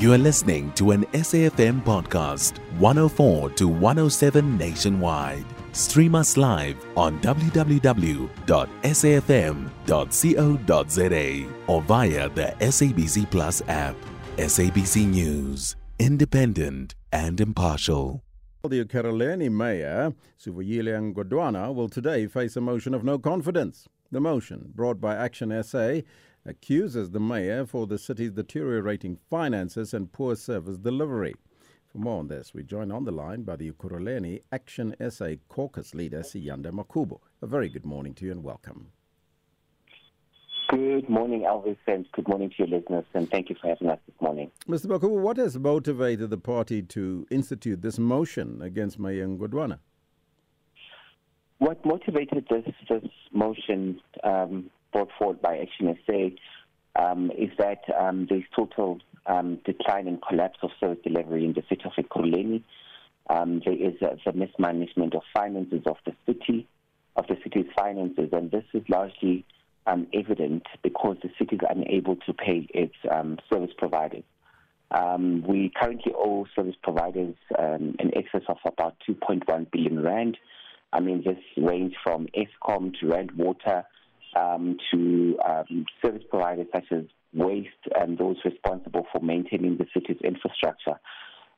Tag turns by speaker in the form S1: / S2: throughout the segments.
S1: You are listening to an SAFM podcast, 104 to 107 nationwide. Stream us live on www.safm.co.za or via the SABC Plus app. SABC News, independent and impartial.
S2: The Ekurhuleni Mayor, Sivuyile Ngodwana, will today face a motion of no confidence. The motion, brought by Action SA, accuses the mayor for the city's deteriorating finances and poor service delivery. For more on this, we join on the line by the Ekurhuleni Action SA caucus leader, Siyanda Makhubo. A very good morning to you and welcome.
S3: Good morning, Elvis, and good morning to your listeners, and thank you for having us this morning.
S2: Mr. Makhubo, what has motivated the party to institute this motion against Mayor Ngodwana?
S3: What motivated this, this motion um, brought forward by Action SA um, is that um, there's total um, decline and collapse of service delivery in the city of Ekurhuleni. Um, there is uh, the mismanagement of finances of the city, of the city's finances, and this is largely um, evident because the city is unable to pay its um, service providers. Um, we currently owe service providers um, in excess of about 2.1 billion rand. I mean, this range from Eskom to Rand Water um, to um, service providers such as waste and those responsible for maintaining the city's infrastructure.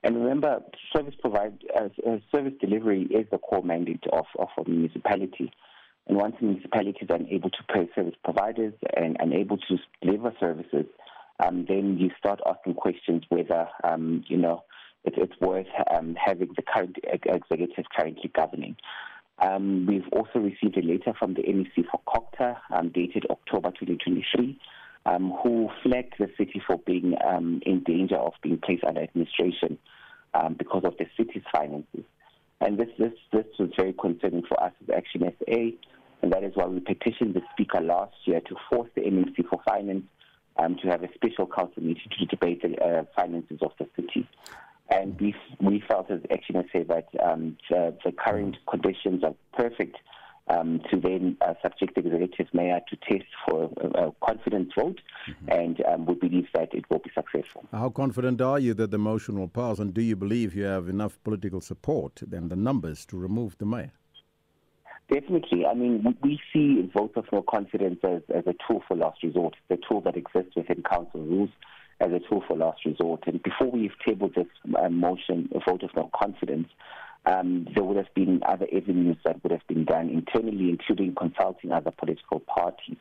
S3: And remember, service provide uh, uh, service delivery is the core mandate of, of a municipality. And once a municipality is unable to pay service providers and unable to deliver services, um, then you start asking questions whether um, you know it, it's worth um, having the current executive currently governing. Um, we've also received a letter from the MEC for COGTA, um, dated October 2023, um, who flagged the city for being um, in danger of being placed under administration um, because of the city's finances. And this, this, this was very concerning for us as Action SA, and that is why we petitioned the Speaker last year to force the MEC for Finance um, to have a special council meeting to debate the uh, finances of the city. And we, we felt as Action SA that um, the, the, current conditions are perfect um, to then uh, subject the executive mayor to test for a, a confidence vote, mm-hmm. and um, we believe that it will be successful.
S2: How confident are you that the motion will pass, and do you believe you have enough political support and the numbers to remove the mayor?
S3: Definitely. I mean, we see votes of no confidence as, as a tool for last resort, the tool that exists within council rules as a tool for last resort. And before we've tabled this uh, motion, a vote of no confidence, um, there would have been other avenues that would have been done internally, including consulting other political parties.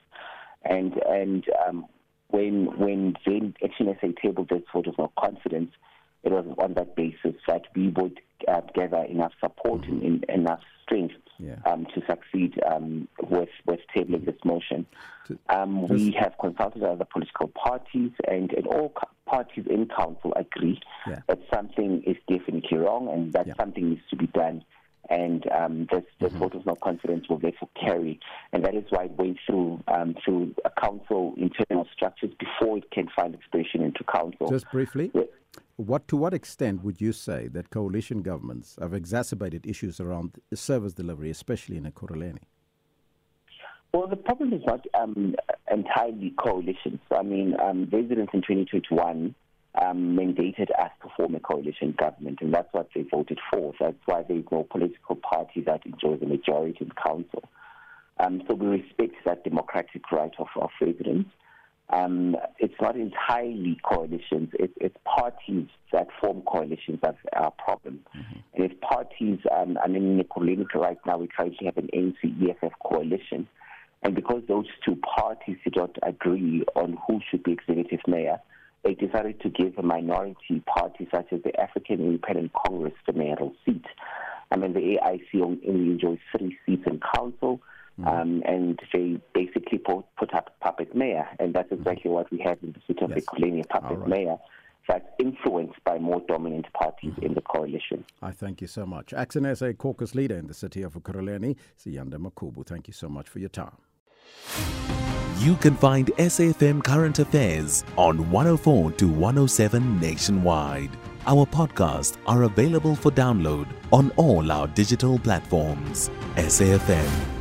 S3: And and um, when when Action SA tabled this vote of no confidence, it was on that basis that we would uh, gather enough support mm-hmm. and, and, enough strength yeah. um, to succeed um, with with tabling this motion. Um, we have consulted other political parties, and, and all parties in council agree yeah. that something is definitely wrong, and that yeah. something needs to be done. And um, this, this mm-hmm. vote of no confidence will therefore carry, and that is why it went through um, through a council internal structures before it can find expression into council.
S2: Just briefly. What to what extent would you say that coalition governments have exacerbated issues around service delivery, especially in Ekurhuleni?
S3: Well, the problem is not um, entirely coalitions. I mean, um, residents in 2021 um, mandated us to form a coalition government, and that's what they voted for. That's why there's no political party that enjoys a majority in council. Um, so we respect that democratic right of, of residents. Um, it's not entirely coalitions. It, it's parties that form coalitions that are a problem. Mm-hmm. And if parties, um, I mean, in Ekurhuleni right now, we currently have an ANC EFF coalition. And because those two parties did not agree on who should be executive mayor, they decided to give a minority party such as the African Independent Congress the mayoral seat. I mean, the AIC only enjoys three seats in council. Mm-hmm. Um, and they basically put, put up puppet mayor, and that's exactly mm-hmm. what we have in the city of yes. Ekurhuleni, puppet right. mayor that's influenced by more dominant parties mm-hmm. in the coalition.
S2: I thank you so much. Action SA caucus leader in the city of Ekurhuleni, Siyanda Makhubo, Thank you so much for your time.
S1: You can find SAFM Current Affairs on 104 to 107 nationwide. Our podcasts are available for download on all our digital platforms. SAFM